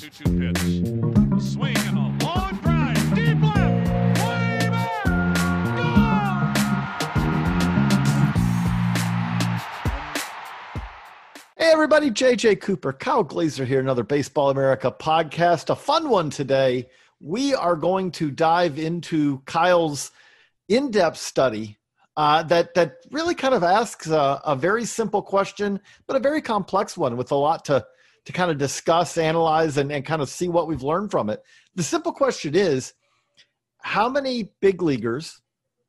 2 2 pitch. A swing and a long drive. Deep left. Way back. Hey, everybody, JJ Cooper, Kyle Glaser here, another Baseball America podcast. A fun one today. We are going to dive into Kyle's in depth study uh, that, that really kind of asks a, a very simple question, but a very complex one with a lot to, to kind of discuss, analyze, and, and kind of see what we've learned from it. The simple question is how many big leaguers,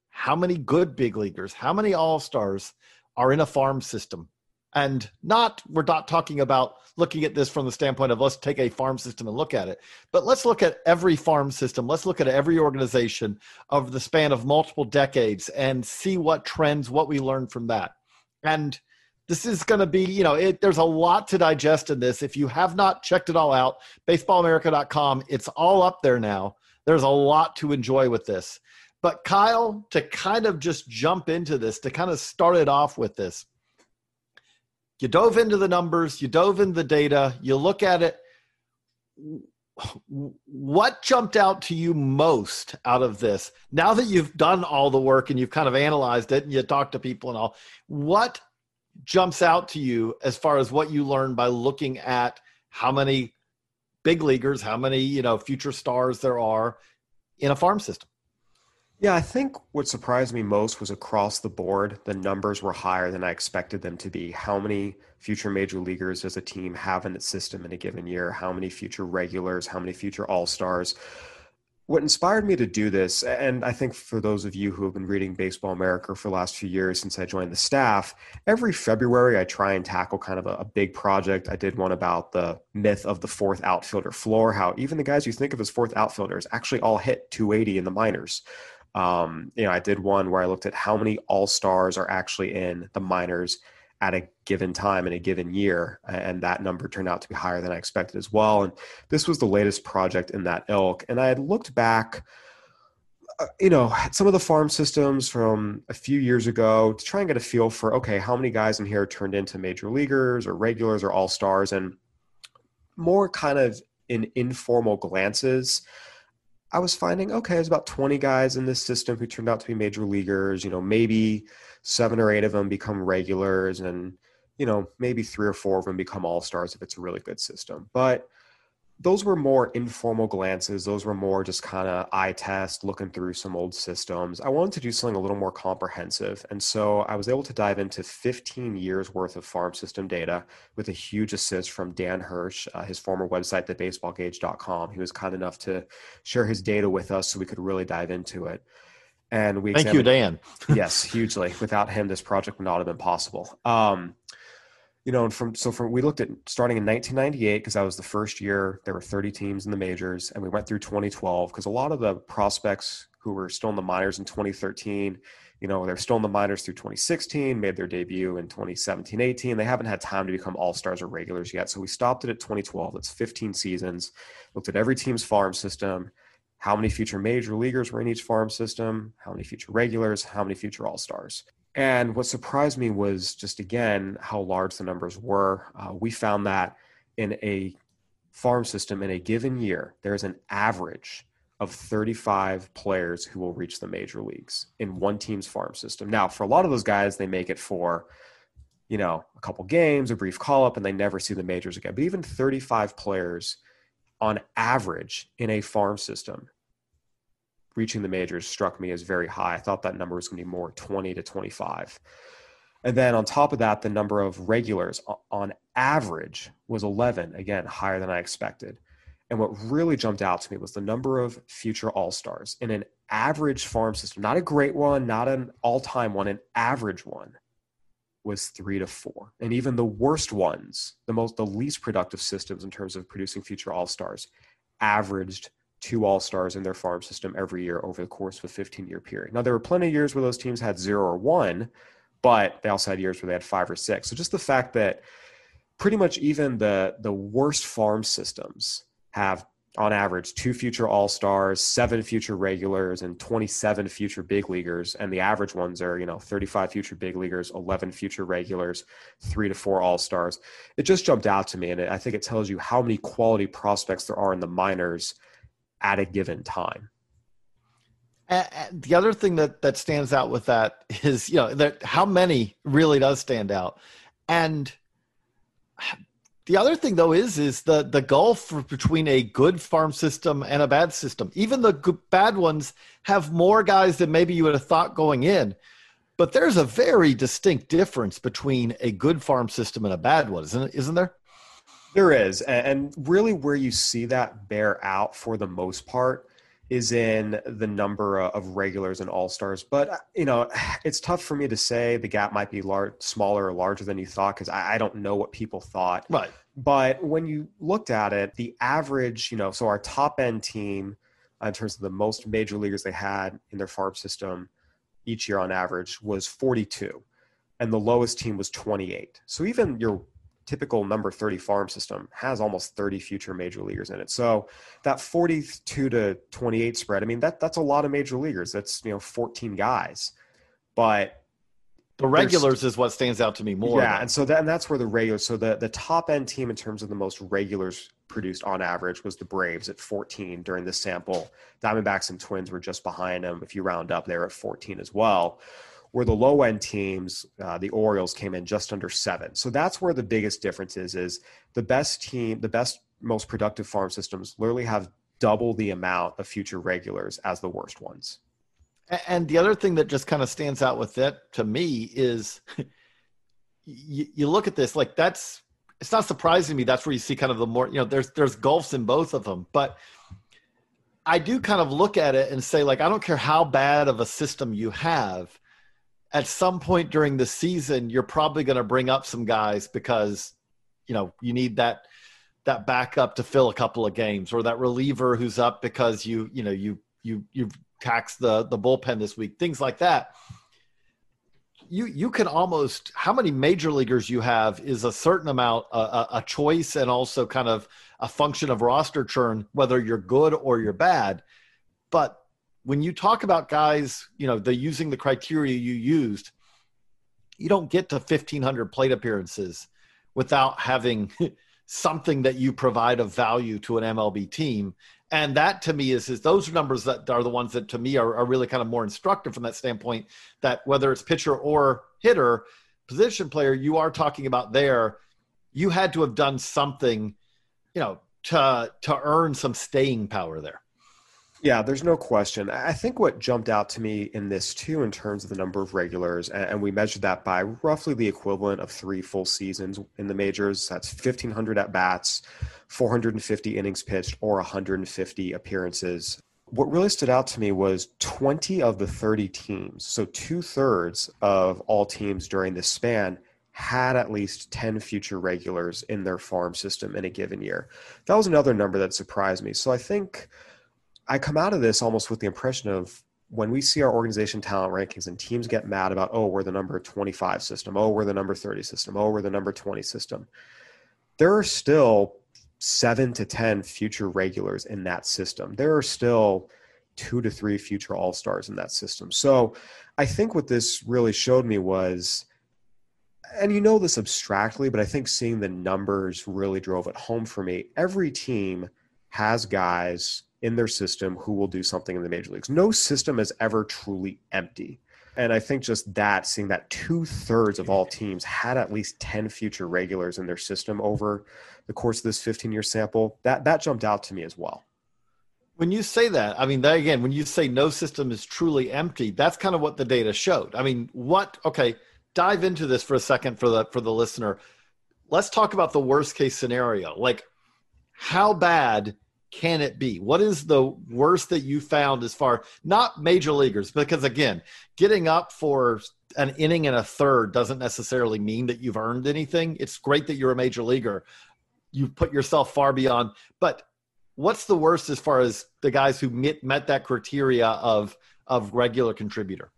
how many good big leaguers, how many all stars are in a farm system? and not we're not talking about looking at this from the standpoint of let's take a farm system and look at it but let's look at every farm system let's look at every organization over the span of multiple decades and see what trends what we learn from that and this is going to be you know it, there's a lot to digest in this if you have not checked it all out baseballamerica.com it's all up there now there's a lot to enjoy with this but kyle to kind of just jump into this to kind of start it off with this you dove into the numbers, you dove into the data, you look at it. What jumped out to you most out of this? Now that you've done all the work and you've kind of analyzed it and you talk to people and all, what jumps out to you as far as what you learned by looking at how many big leaguers, how many, you know, future stars there are in a farm system? Yeah, I think what surprised me most was across the board, the numbers were higher than I expected them to be. How many future major leaguers does a team have in its system in a given year? How many future regulars? How many future all stars? What inspired me to do this, and I think for those of you who have been reading Baseball America for the last few years since I joined the staff, every February I try and tackle kind of a, a big project. I did one about the myth of the fourth outfielder floor, how even the guys you think of as fourth outfielders actually all hit 280 in the minors. Um, you know, I did one where I looked at how many all stars are actually in the minors at a given time in a given year, and that number turned out to be higher than I expected as well. And this was the latest project in that ilk. And I had looked back, uh, you know, at some of the farm systems from a few years ago to try and get a feel for okay, how many guys in here turned into major leaguers or regulars or all stars, and more kind of in informal glances. I was finding, okay, there's about 20 guys in this system who turned out to be major leaguers. You know, maybe seven or eight of them become regulars, and, you know, maybe three or four of them become all stars if it's a really good system. But those were more informal glances. Those were more just kind of eye test, looking through some old systems. I wanted to do something a little more comprehensive. And so I was able to dive into 15 years worth of farm system data with a huge assist from Dan Hirsch, uh, his former website, thebaseballgauge.com. He was kind enough to share his data with us so we could really dive into it. And we thank you, Dan. yes, hugely. Without him, this project would not have been possible. Um, you know, and from so from we looked at starting in 1998 because that was the first year there were 30 teams in the majors, and we went through 2012 because a lot of the prospects who were still in the minors in 2013, you know, they're still in the minors through 2016, made their debut in 2017, 18. They haven't had time to become all stars or regulars yet, so we stopped it at 2012. That's 15 seasons. Looked at every team's farm system, how many future major leaguers were in each farm system, how many future regulars, how many future all stars. And what surprised me was just again how large the numbers were. Uh, we found that in a farm system in a given year, there's an average of 35 players who will reach the major leagues in one team's farm system. Now, for a lot of those guys, they make it for you know a couple games, a brief call up, and they never see the majors again. But even 35 players on average in a farm system reaching the majors struck me as very high. I thought that number was going to be more 20 to 25. And then on top of that, the number of regulars on average was 11, again, higher than I expected. And what really jumped out to me was the number of future all stars in an average farm system, not a great one, not an all time one, an average one was three to four. And even the worst ones, the most, the least productive systems in terms of producing future all stars, averaged two all stars in their farm system every year over the course of a 15 year period. Now, there were plenty of years where those teams had zero or one, but they also had years where they had five or six. So just the fact that pretty much even the the worst farm systems have on average two future all stars seven future regulars and 27 future big leaguers and the average ones are you know 35 future big leaguers 11 future regulars three to four all stars it just jumped out to me and i think it tells you how many quality prospects there are in the minors at a given time and the other thing that that stands out with that is you know that how many really does stand out and the other thing though is is the the gulf between a good farm system and a bad system. Even the good, bad ones have more guys than maybe you would have thought going in. But there's a very distinct difference between a good farm system and a bad one, isn't isn't there? There is, and really where you see that bear out for the most part is in the number of regulars and all stars. But uh, you know, it's tough for me to say the gap might be large, smaller or larger than you thought because I, I, don't know what people thought. Right. But when you looked at it, the average, you know, so our top end team uh, in terms of the most major leaguers they had in their farm system each year on average was 42 and the lowest team was 28 so even your typical number 30 farm system has almost 30 future major leaguers in it. So that 42 to 28 spread, I mean, that that's a lot of major leaguers. That's, you know, 14 guys. But the regulars is what stands out to me more. Yeah, and so that and that's where the regulars. So the the top end team in terms of the most regulars produced on average was the Braves at 14 during this sample. Diamondbacks and Twins were just behind them. If you round up, they're at 14 as well where the low end teams, uh, the Orioles came in just under seven. So that's where the biggest difference is. Is the best team, the best, most productive farm systems literally have double the amount of future regulars as the worst ones. And the other thing that just kind of stands out with that to me is you, you look at this like that's it's not surprising to me that's where you see kind of the more you know there's there's gulfs in both of them but i do kind of look at it and say like i don't care how bad of a system you have at some point during the season, you're probably going to bring up some guys because, you know, you need that that backup to fill a couple of games, or that reliever who's up because you, you know, you you you've taxed the the bullpen this week, things like that. You you can almost how many major leaguers you have is a certain amount a, a choice and also kind of a function of roster churn, whether you're good or you're bad. But when you talk about guys, you know, the using the criteria you used, you don't get to 1500 plate appearances without having something that you provide of value to an MLB team. And that to me is, is those numbers that are the ones that to me are, are really kind of more instructive from that standpoint that whether it's pitcher or hitter, position player, you are talking about there, you had to have done something, you know, to to earn some staying power there. Yeah, there's no question. I think what jumped out to me in this too, in terms of the number of regulars, and we measured that by roughly the equivalent of three full seasons in the majors. That's 1,500 at bats, 450 innings pitched, or 150 appearances. What really stood out to me was 20 of the 30 teams, so two thirds of all teams during this span, had at least 10 future regulars in their farm system in a given year. That was another number that surprised me. So I think I come out of this almost with the impression of when we see our organization talent rankings and teams get mad about, oh, we're the number 25 system, oh, we're the number 30 system, oh, we're the number 20 system. There are still seven to 10 future regulars in that system. There are still two to three future all stars in that system. So I think what this really showed me was, and you know this abstractly, but I think seeing the numbers really drove it home for me. Every team has guys in their system who will do something in the major leagues. No system is ever truly empty. And I think just that, seeing that two thirds of all teams had at least 10 future regulars in their system over the course of this 15 year sample, that, that jumped out to me as well. When you say that, I mean, that again, when you say no system is truly empty, that's kind of what the data showed. I mean, what, okay, dive into this for a second for the, for the listener. Let's talk about the worst case scenario. Like, how bad can it be? What is the worst that you found as far not major leaguers? Because again, getting up for an inning and a third doesn't necessarily mean that you've earned anything. It's great that you're a major leaguer. You've put yourself far beyond. But what's the worst as far as the guys who met, met that criteria of of regular contributor?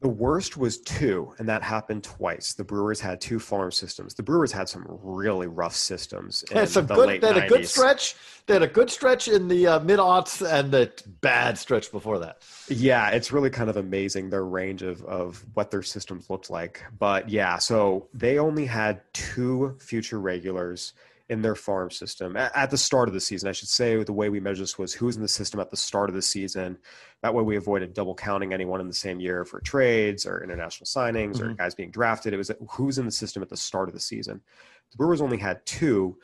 The worst was two, and that happened twice. The Brewers had two farm systems. The Brewers had some really rough systems. In some the good. They had a good stretch. They had a good stretch in the uh, mid aughts and the bad stretch before that. Yeah, it's really kind of amazing their range of of what their systems looked like. But yeah, so they only had two future regulars in their farm system at, the start of the season. I should say the way we measure this was who was in the system at the start of the season. That way we avoided double counting anyone in the same year for trades or international signings or Mhm. guys being drafted. It was who's in the system at the start of the season. The Brewers only had two,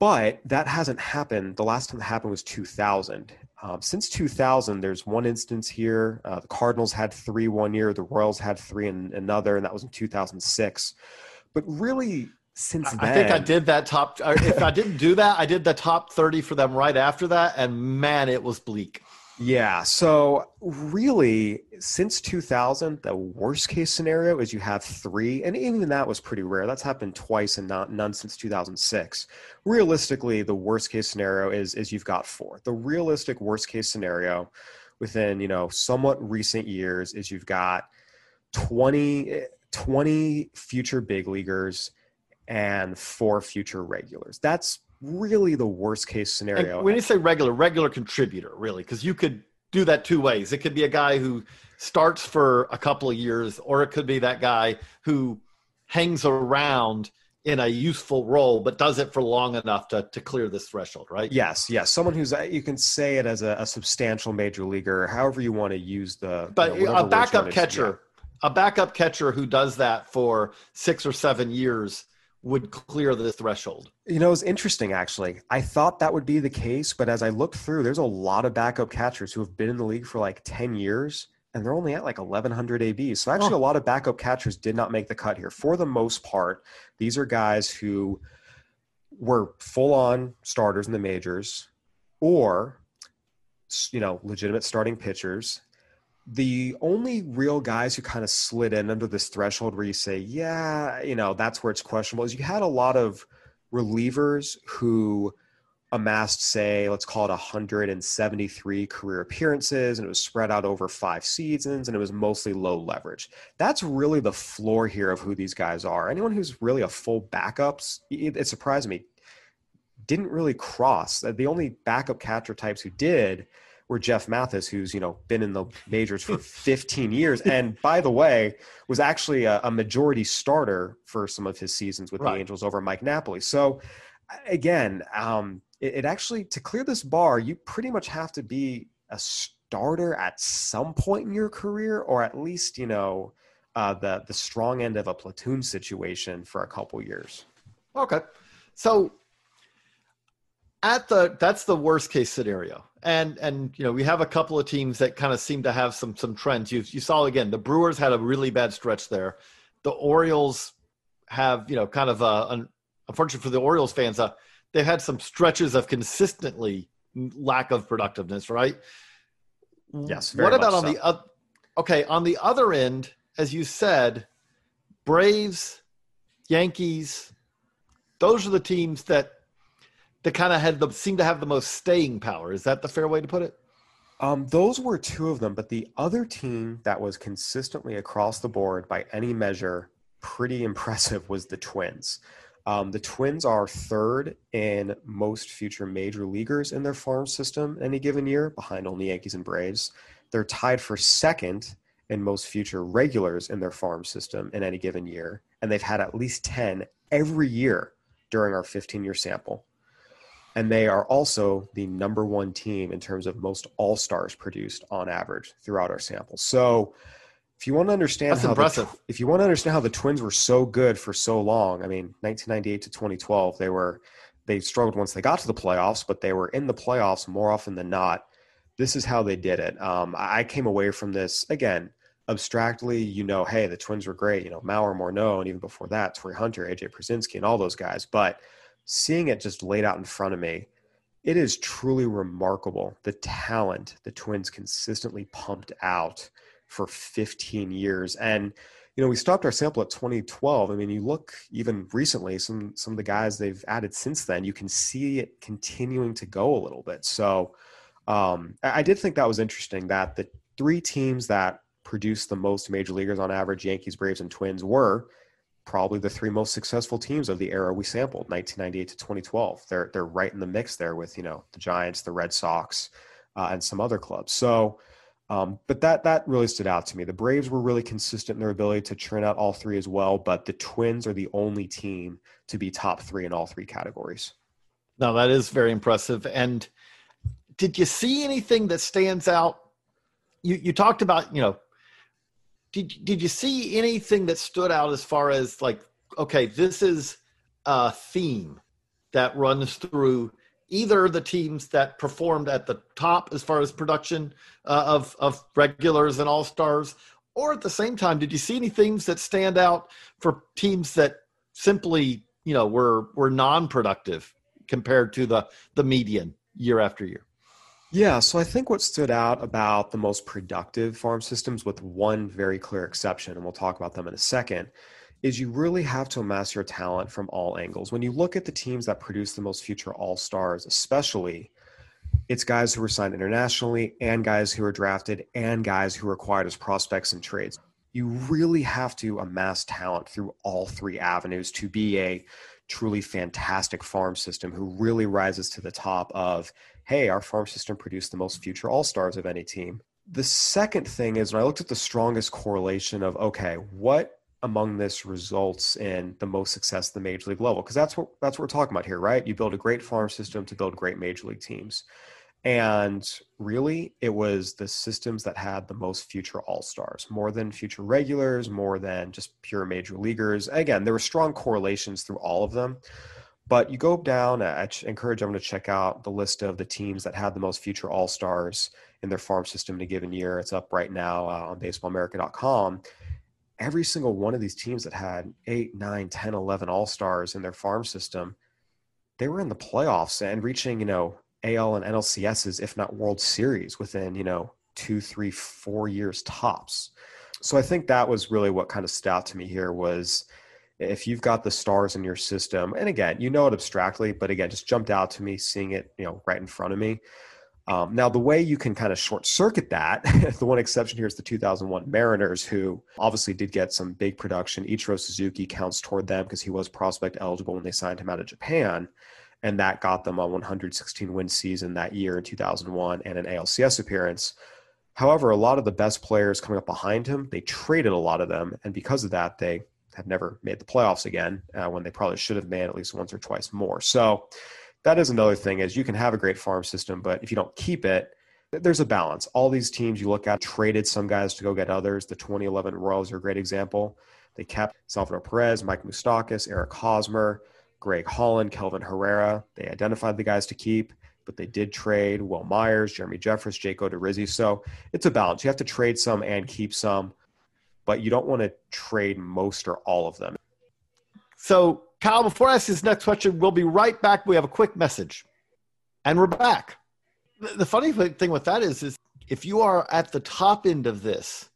but that hasn't happened. The last time that happened was 2000. Um, since 2000, there's one instance here. Uh, the Cardinals had three one year, the Royals had three in another, and that was in 2006. But really, since then, I think I did that top. Uh, if I didn't do that, I did the top thirty for them right after that, and man, it was bleak. Yeah. So really, since 2000, the worst case scenario is you have three, and even that was pretty rare. That's happened twice and not none since 2006. Realistically, the worst case scenario is is you've got four. The realistic worst case scenario within you know somewhat recent years is you've got 20, eh, 20 future big leaguers and four future regulars. That's really the worst case And scenario. when you say regular, regular contributor, really, because you could do that two ways. It could be a guy who starts for a couple of years, or it could be that guy who hangs around in a useful role, but does it for long enough to, to clear this threshold, right? Yes, yes. Someone who's uh, you can say it as a, a substantial major leaguer, however you want to use the. But you know, a backup catcher, a backup catcher who does that for six or seven years would clear the threshold. You know, it's interesting actually. I thought that would be the case, but as I looked through, there's a lot of backup catchers who have been in the league for like ten years, and they're only at like 1100 ABs. So actually, Oh. a lot of backup catchers did not make the cut here. For the most part, these are guys who were full on starters in the majors, or you know, legitimate starting pitchers the only real guys who kind of slid in under this threshold where you say, yeah, you know, that's where it's questionable is you had a lot of relievers who amassed, say, let's call it 173 career appearances, and it was spread out over five seasons, and it was mostly low leverage. That's really the floor here of who these guys are. Anyone who's really a full backups, it, it surprised me, didn't really cross. The only backup catcher types who did were Jeff Mathis, who's you know been in the majors for 15 years, and by the way, was actually a, a majority starter for some of his seasons with Right. the Angels over Mike Napoli. So again, um, it, it actually to clear this bar, you pretty much have to be a starter at some point in your career, or at least you know uh, the the strong end of a platoon situation for a couple years. Okay. So at the that's the worst case scenario. And and you know, we have a couple of teams that kind of seem to have some some trends. You you saw again, the Brewers had a really bad stretch there. The Orioles have, you know, kind of a an, unfortunately for the Orioles fans, uh, they've had some stretches of consistently lack of productiveness, right? Yes, very What about on so. the other okay, on the other end, as you said, Braves, Yankees, those are the teams that that kind of had the seem to have the most staying power. Is that the fair way to put it? Um, those were two of them, but the other team that was consistently across the board by any measure pretty impressive was the Twins. Um, the Twins are third in most future major leaguers in their farm system any given year, behind only Yankees and Braves. They're tied for second in most future regulars in their farm system in any given year, and they've had at least 10 every year during our 15 year sample and they are also the number one team in terms of most all stars produced on average throughout our sample. So, if you want to understand That's how impressive. The, if you want to understand how the Twins were so good for so long, I mean, 1998 to 2012, they were they struggled once they got to the playoffs, but they were in the playoffs more often than not. This is how they did it. Um, I came away from this again abstractly. You know, hey, the Twins were great. You know, Mauer, Morneau, and even before that, Torii Hunter, AJ Pierzynski, and all those guys, but seeing it just laid out in front of me, it is truly remarkable the talent the Twins consistently pumped out for 15 years. And you know, we stopped our sample at 2012. I mean, you look even recently, some some of the guys they've added since then, you can see it continuing to go a little bit. So um, I did think that was interesting that the three teams that produced the most major leaguers on average, Yankees, Braves, and Twins, were probably the three most successful teams of the era we sampled, 1998 to 2012. They're they're right in the mix there with you know the Giants, the Red Sox, uh, and some other clubs. So, um, but that that really stood out to me. The Braves were really consistent in their ability to churn out all three as well, but the Twins are the only team to be top three in all three categories. No, that is very impressive. And did you see anything that stands out? You you talked about you know did did you see anything that stood out as far as like okay this is a theme that runs through either the teams that performed at the top as far as production uh, of of regulars and all stars or at the same time did you see any themes that stand out for teams that simply you know were were non-productive compared to the the median year after year yeah, so I think what stood out about the most productive farm systems, with one very clear exception, and we'll talk about them in a second, is you really have to amass your talent from all angles. When you look at the teams that produce the most future all stars, especially, it's guys who were signed internationally and guys who are drafted and guys who are acquired as prospects and trades. You really have to amass talent through all three avenues to be a truly fantastic farm system who really rises to the top of hey, our farm system produced the most future all stars of any team. The second thing is when I looked at the strongest correlation of, okay, what among this results in the most success at the major league level? Because that's what that's what we're talking about here, right? You build a great farm system to build great major league teams. And really, it was the systems that had the most future all stars, more than future regulars, more than just pure major leaguers. Again, there were strong correlations through all of them. But you go down, I encourage everyone to check out the list of the teams that had the most future All Stars in their farm system in a given year. It's up right now uh, on baseballamerica.com. Every single one of these teams that had 8, 9, 10, 11 All Stars in their farm system, they were in the playoffs and reaching, you know, AL and NLCSs, if not World Series, within, you know, two, three, four years tops. So I think that was really what kind of stood out to me here was – if you've got the stars in your system, and again, you know it abstractly, but again, just jumped out to me seeing it, you know, right in front of me. Um, now, the way you can kind of short circuit that, the one exception here is the 2001 Mariners, who obviously did get some big production. Ichiro Suzuki counts toward them because he was prospect eligible when they signed him out of Japan. And that got them a 116 win season that year in 2001 and an ALCS appearance. However, a lot of the best players coming up behind him, they traded a lot of them. And because of that, they have never made the playoffs again uh, when they probably should have made at least once or twice more. So that is another thing is you can have a great farm system, but if you don't keep it, there's a balance. All these teams you look at traded some guys to go get others. The 2011 Royals are a great example. They kept Salvador Perez, Mike Moustakas, Eric Hosmer, Greg Holland, Kelvin Herrera. They identified the guys to keep, but they did trade Wil Myers, Jeremy Jeffress, Jake Odorizzi. So it's a balance. You have to trade some and keep some but you don't want to trade most or all of them. So, Kyle, before I ask this next question, we'll be right back. We have a quick message, and we're back. The funny thing with that is, is if you are at the top end of this,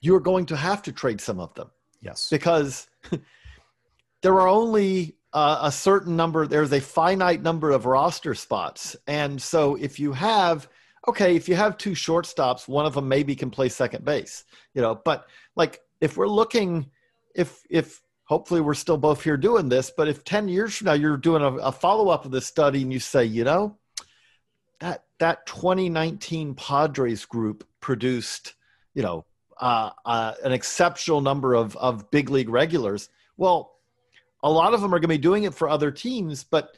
you're going to have to trade some of them. Yes, because there are only uh, a certain number. There's a finite number of roster spots, and so if you have okay, if you have two shortstops, one of them maybe can play second base, you know, but like if we're looking, if, if hopefully we're still both here doing this, but if 10 years from now you're doing a, a follow up of this study and you say, you know, that, that 2019 Padres group produced, you know, uh, uh, an exceptional number of, of big league regulars. Well, a lot of them are going to be doing it for other teams, but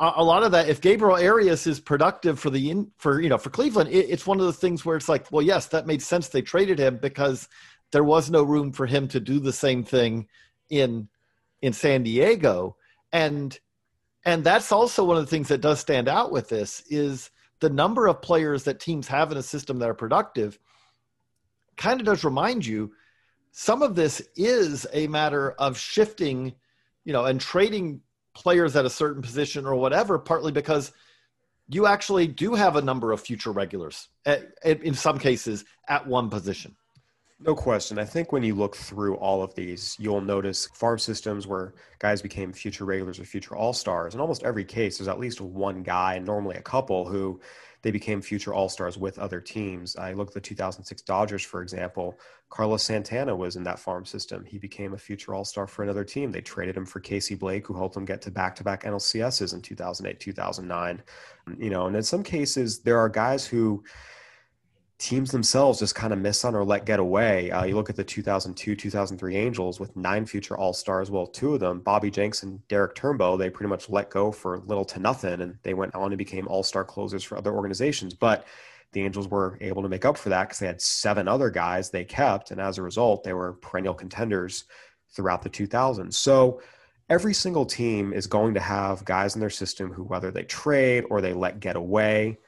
a lot of that if gabriel arias is productive for the in, for you know for cleveland it, it's one of the things where it's like well yes that made sense. They traded him because there was no room for him to do the same thing in in san diego. And and that's also one of the things that does stand out with this is the number of players that teams have in a system that are productive kind of does remind you some of this is a matter of shifting you know and trading players at a certain position or whatever, partly because you actually do have a number of future regulars eh, at, in some cases at one position. No question. I think when you look through all of these, you'll notice farm systems where guys became future regulars or future all stars. In almost every case, there's at least one guy, and normally a couple, who they became future All Stars with other teams. I look at the 2006 Dodgers, for example. Carlos Santana was in that farm system. He became a future All Star for another team. They traded him for Casey Blake, who helped them get to back to back NLCSs in 2008, 2009. You know, and in some cases, there are guys who teams themselves just kind of miss on or let get away. Uh, you look at the 2002 2003 Angels with nine future All Stars. Well, two of them, Bobby Jenks and Derek Turnbow, they pretty much let go for little to nothing, and they went on and became All Star closers for other organizations. But the Angels were able to make up for that because they had seven other guys they kept, and as a result, they were perennial contenders throughout the 2000s. So every single team is going to have guys in their system who, whether they trade or they let get away,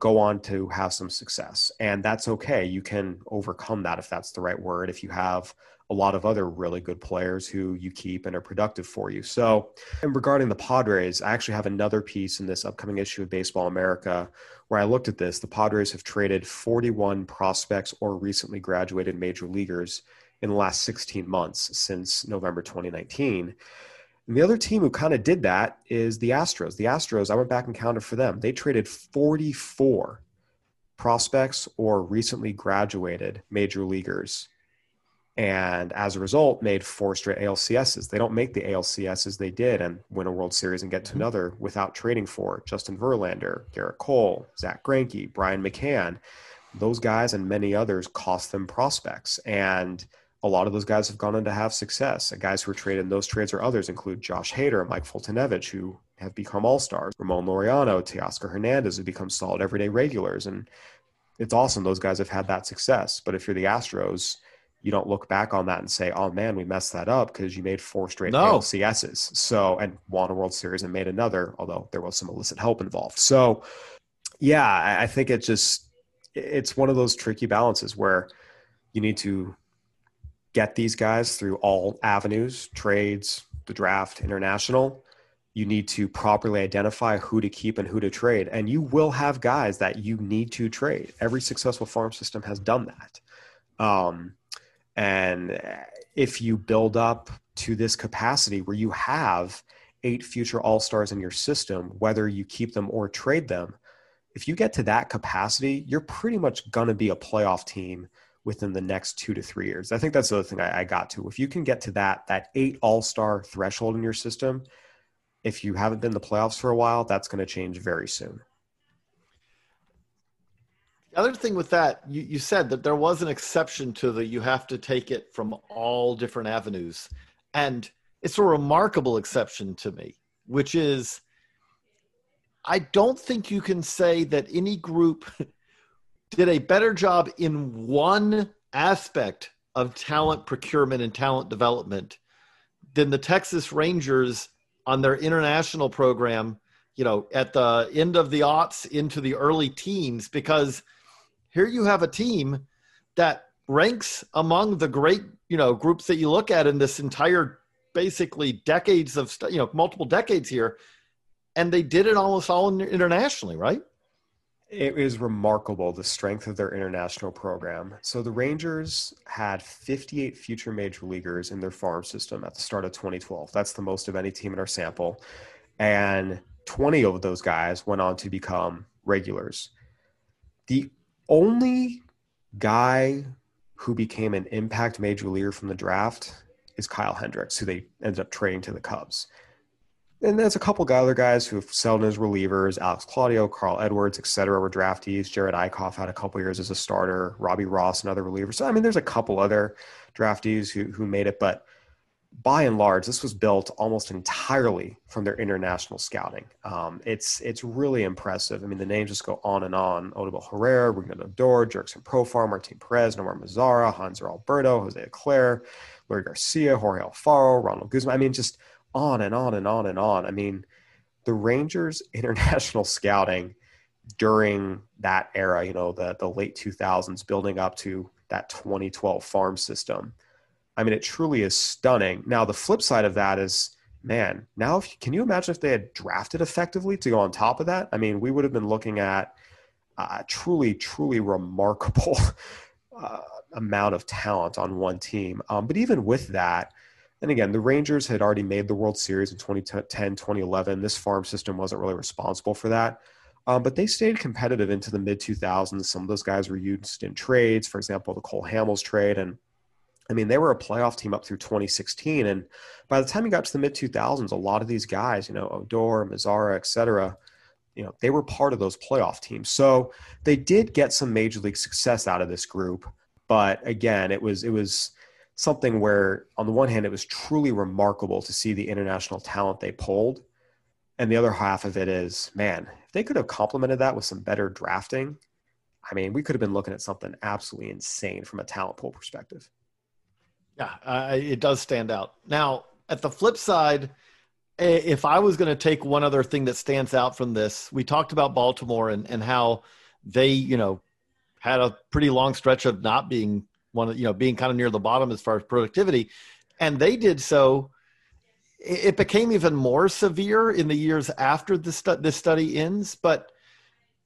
go on to have some success. And that's okay. You can overcome that if that's the right word, if you have a lot of other really good players who you keep and are productive for you. So, and regarding the Padres, I actually have another piece in this upcoming issue of Baseball America where I looked at this. The Padres have traded 41 prospects or recently graduated major leaguers in the last 16 months since November 2019. And the other team who kind of did that is the Astros. The Astros, I went back and counted for them. They traded 44 prospects or recently graduated major leaguers. And as a result, made four straight ALCSs. They don't make the ALCSs they did and win a World Series and get to mm-hmm. another without trading for Justin Verlander, Gerrit Cole, Zack Greinke, Brian McCann. Those guys and many others cost them prospects. And a lot of those guys have gone on to have success. And guys who were traded in those trades or others include Josh Hader, Mike Foltynewicz, who have become all stars, Ramon Laureano, Teoscar Hernandez, who become solid everyday regulars. And it's awesome. Those guys have had that success. But if you're the Astros, you don't look back on that and say, "Oh man, we messed that up" because you made four straight no. LCSs. So and won a World Series and made another, although there was some illicit help involved. So yeah, I think it just it's one of those tricky balances where you need to get these guys through all avenues trades, the draft, international. You need to properly identify who to keep and who to trade. And you will have guys that you need to trade. Every successful farm system has done that. Um, and if you build up to this capacity where you have eight future all stars in your system, whether you keep them or trade them, if you get to that capacity, you're pretty much going to be a playoff team within the next two to three years. I think that's the other thing I, I got to. If you can get to that that eight All Star threshold in your system, if you haven't been in the playoffs for a while, that's going to change very soon. The other thing with that, you, you said that there was an exception to the you have to take it from all different avenues. And it's a remarkable exception to me, which is I don't think you can say that any group did a better job in one aspect of talent procurement and talent development than the Texas Rangers on their international program, you know, at the end of the aughts into the early teens, because here you have a team that ranks among the great, you know, groups that you look at in this entire basically decades of, you know, multiple decades here. And they did it almost all internationally, right? It is remarkable the strength of their international program. So the Rangers had 58 future major leaguers in their farm system at the start of 2012. That's the most of any team in our sample. And 20 of those guys went on to become regulars. The only guy who became an impact major leaguer from the draft is Kyle Hendricks, who they ended up trading to the Cubs and there's a couple of other guys who've settled as relievers. Alex Claudio, Carl Edwards, et cetera, were draftees. Jerad Eickhoff had a couple years as a starter. Robbie Ross, another reliever. So I mean, there's a couple other draftees who who made it, but by and large, this was built almost entirely from their international scouting. Um, it's it's really impressive. I mean, the names just go on and on: Odubel Herrera, Rougned Odor, Jurickson Profar, Martin Perez, Nomar Mazara, Hanser Alberto, Jose Leclerc, Leury Garcia, Jorge Alfaro, Ronald Guzman. I mean, just on and on and on and on. I mean, the Rangers international scouting during that era, you know, the the late 2000s building up to that 2012 farm system. I mean, it truly is stunning. Now, the flip side of that is, man, now if, can you imagine if they had drafted effectively to go on top of that? I mean, we would have been looking at truly, truly remarkable uh, amount of talent on one team. Um, but even with that, and again, the Rangers had already made the World Series in 2010, 2011. This farm system wasn't really responsible for that. Um, but they stayed competitive into the mid 2000s. Some of those guys were used in trades, for example, the Cole Hamels trade. And I mean, they were a playoff team up through 2016. And by the time you got to the mid 2000s, a lot of these guys, you know, Odor, Mazara, et cetera, you know, they were part of those playoff teams. So they did get some major league success out of this group. But again, it was, it was, something where on the one hand it was truly remarkable to see the international talent they pulled. And the other half of it is man if they could have complemented that with some better drafting i mean we could have been looking at something absolutely insane from a talent pool perspective. Yeah uh, it does stand out. Now at the flip side if i was going to take one other thing that stands out from this we talked about baltimore and, and how they you know had a pretty long stretch of not being one of you know being kind of near the bottom as far as productivity, and they did so. It became even more severe in the years after this stu- this study ends. But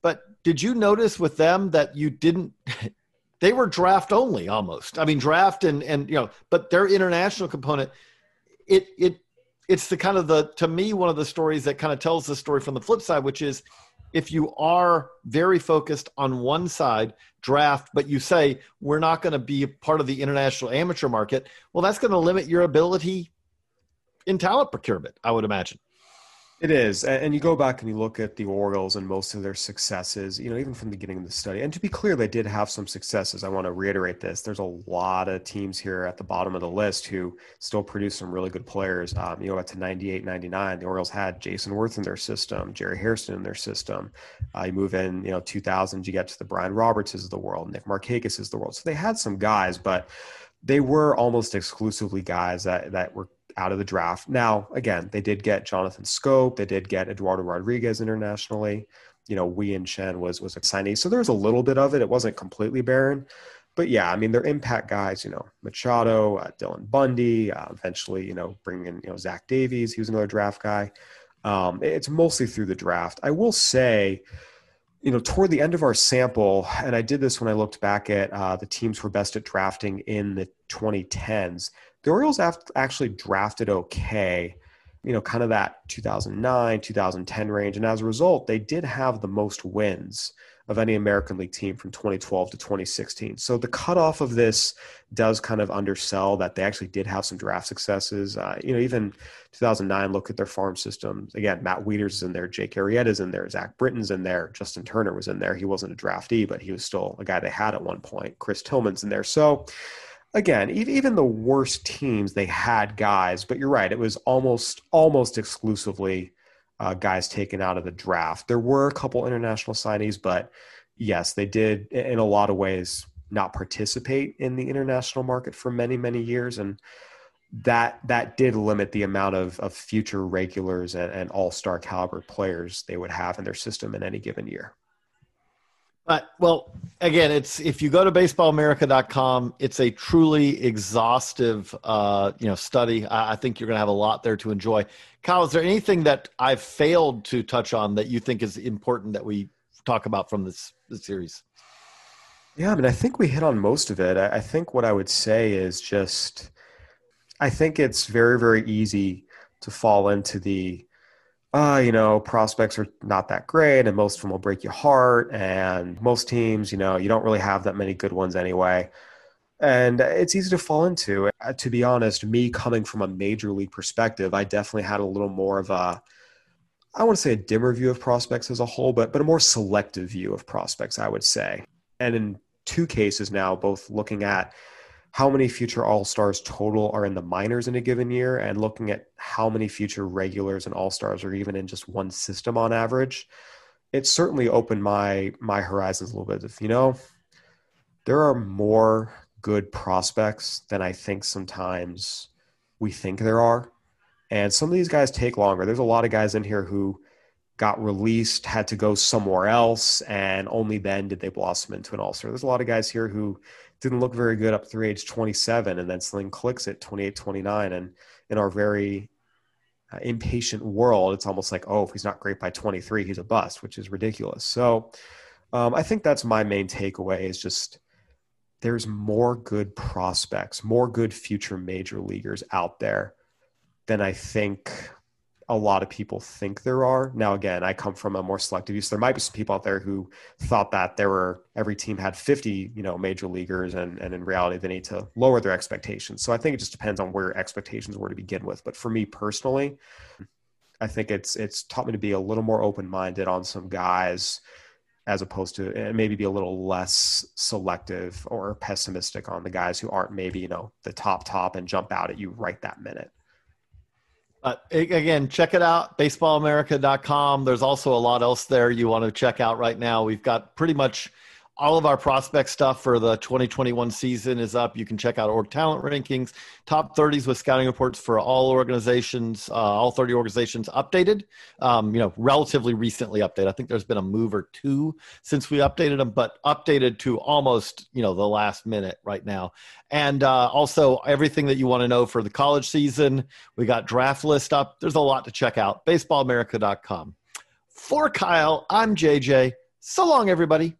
but did you notice with them that you didn't? They were draft only almost. I mean, draft and and you know, but their international component, it it it's the kind of the to me one of the stories that kind of tells the story from the flip side, which is if you are very focused on one side, draft, but you say we're not going to be part of the international amateur market, well, that's going to limit your ability in talent procurement, I would imagine. It is. And you go back and you look at the Orioles and most of their successes, you know, even from the beginning of the study. And to be clear, they did have some successes. I want to reiterate this. There's a lot of teams here at the bottom of the list who still produce some really good players. Um, you know, up to 98, 99, the Orioles had Jayson Werth in their system, Jerry Hairston in their system. Uh, you move in, you know, 2000, you get to the Brian Robertses of the world, Nick Markakis is the world. So they had some guys, but they were almost exclusively guys that, that were out of the draft. Now, again, they did get Jonathan Schoop, They did get Eduardo Rodriguez internationally. You know, Wei-Yin Chen was was a signee. So there's a little bit of it. It wasn't completely barren. But yeah, I mean, they're impact guys, you know, Machado, uh, Dylan Bundy, uh, eventually, you know, bringing in, you know, Zach Davies. He was another draft guy. Um, it's mostly through the draft. I will say, you know, toward the end of our sample, and I did this when I looked back at uh, the teams who were best at drafting in the 2010s the Orioles actually drafted okay, you know, kind of that 2009, 2010 range. And as a result, they did have the most wins of any American League team from 2012 to 2016. So the cutoff of this does kind of undersell that they actually did have some draft successes. Uh, you know, even 2009, look at their farm system. Again, Matt Wieters is in there, Jake Arrieta's in there, Zach Britton's in there, Justin Turner was in there. He wasn't a draftee, but he was still a guy they had at one point. Chris Tillman's in there. So again, even the worst teams, they had guys, but you're right. It was almost almost exclusively uh, guys taken out of the draft. There were a couple international signees, but yes, they did in a lot of ways not participate in the international market for many many years, and that that did limit the amount of, of future regulars and, and all star caliber players they would have in their system in any given year. But well, again, it's if you go to baseballamerica.com, it's a truly exhaustive, uh, you know, study. I, I think you're going to have a lot there to enjoy. Kyle, is there anything that I've failed to touch on that you think is important that we talk about from this, this series? Yeah, I mean, I think we hit on most of it. I, I think what I would say is just, I think it's very, very easy to fall into the uh, you know, prospects are not that great and most of them will break your heart. And most teams, you know, you don't really have that many good ones anyway. And it's easy to fall into. Uh, to be honest, me coming from a major league perspective, I definitely had a little more of a, I want to say a dimmer view of prospects as a whole, but, but a more selective view of prospects, I would say. And in two cases now, both looking at how many future all stars total are in the minors in a given year and looking at how many future regulars and all stars are even in just one system on average it certainly opened my my horizons a little bit. If you know there are more good prospects than i think sometimes we think there are. And some of these guys take longer. There's a lot of guys in here who got released had to go somewhere else and only then did they blossom into an all-star. There's a lot of guys here who didn't look very good up through age 27 and then sling clicks at 28 29 and in our very uh, impatient world it's almost like oh if he's not great by 23 he's a bust which is ridiculous. So um, i think that's my main takeaway is just there's more good prospects more good future major leaguers out there than i think a lot of people think there are. Now, again, I come from a more selective use. There might be some people out there who thought that there were every team had 50, you know, major leaguers, and and in reality, they need to lower their expectations. So I think it just depends on where your expectations were to begin with. But for me personally, I think it's it's taught me to be a little more open minded on some guys as opposed to and maybe be a little less selective or pessimistic on the guys who aren't maybe you know the top top and jump out at you right that minute but again check it out baseballamerica.com there's also a lot else there you want to check out right now. We've got pretty much all of our prospect stuff for the 2021 season is up. You can check out org talent rankings, top 30s with scouting reports for all organizations, uh, all 30 organizations updated. Um, you know, relatively recently updated. I think there's been a move or two since we updated them, but updated to almost you know the last minute right now. And uh, also everything that you want to know for the college season. We got draft list up. There's a lot to check out. BaseballAmerica.com. For Kyle, I'm JJ. So long, everybody.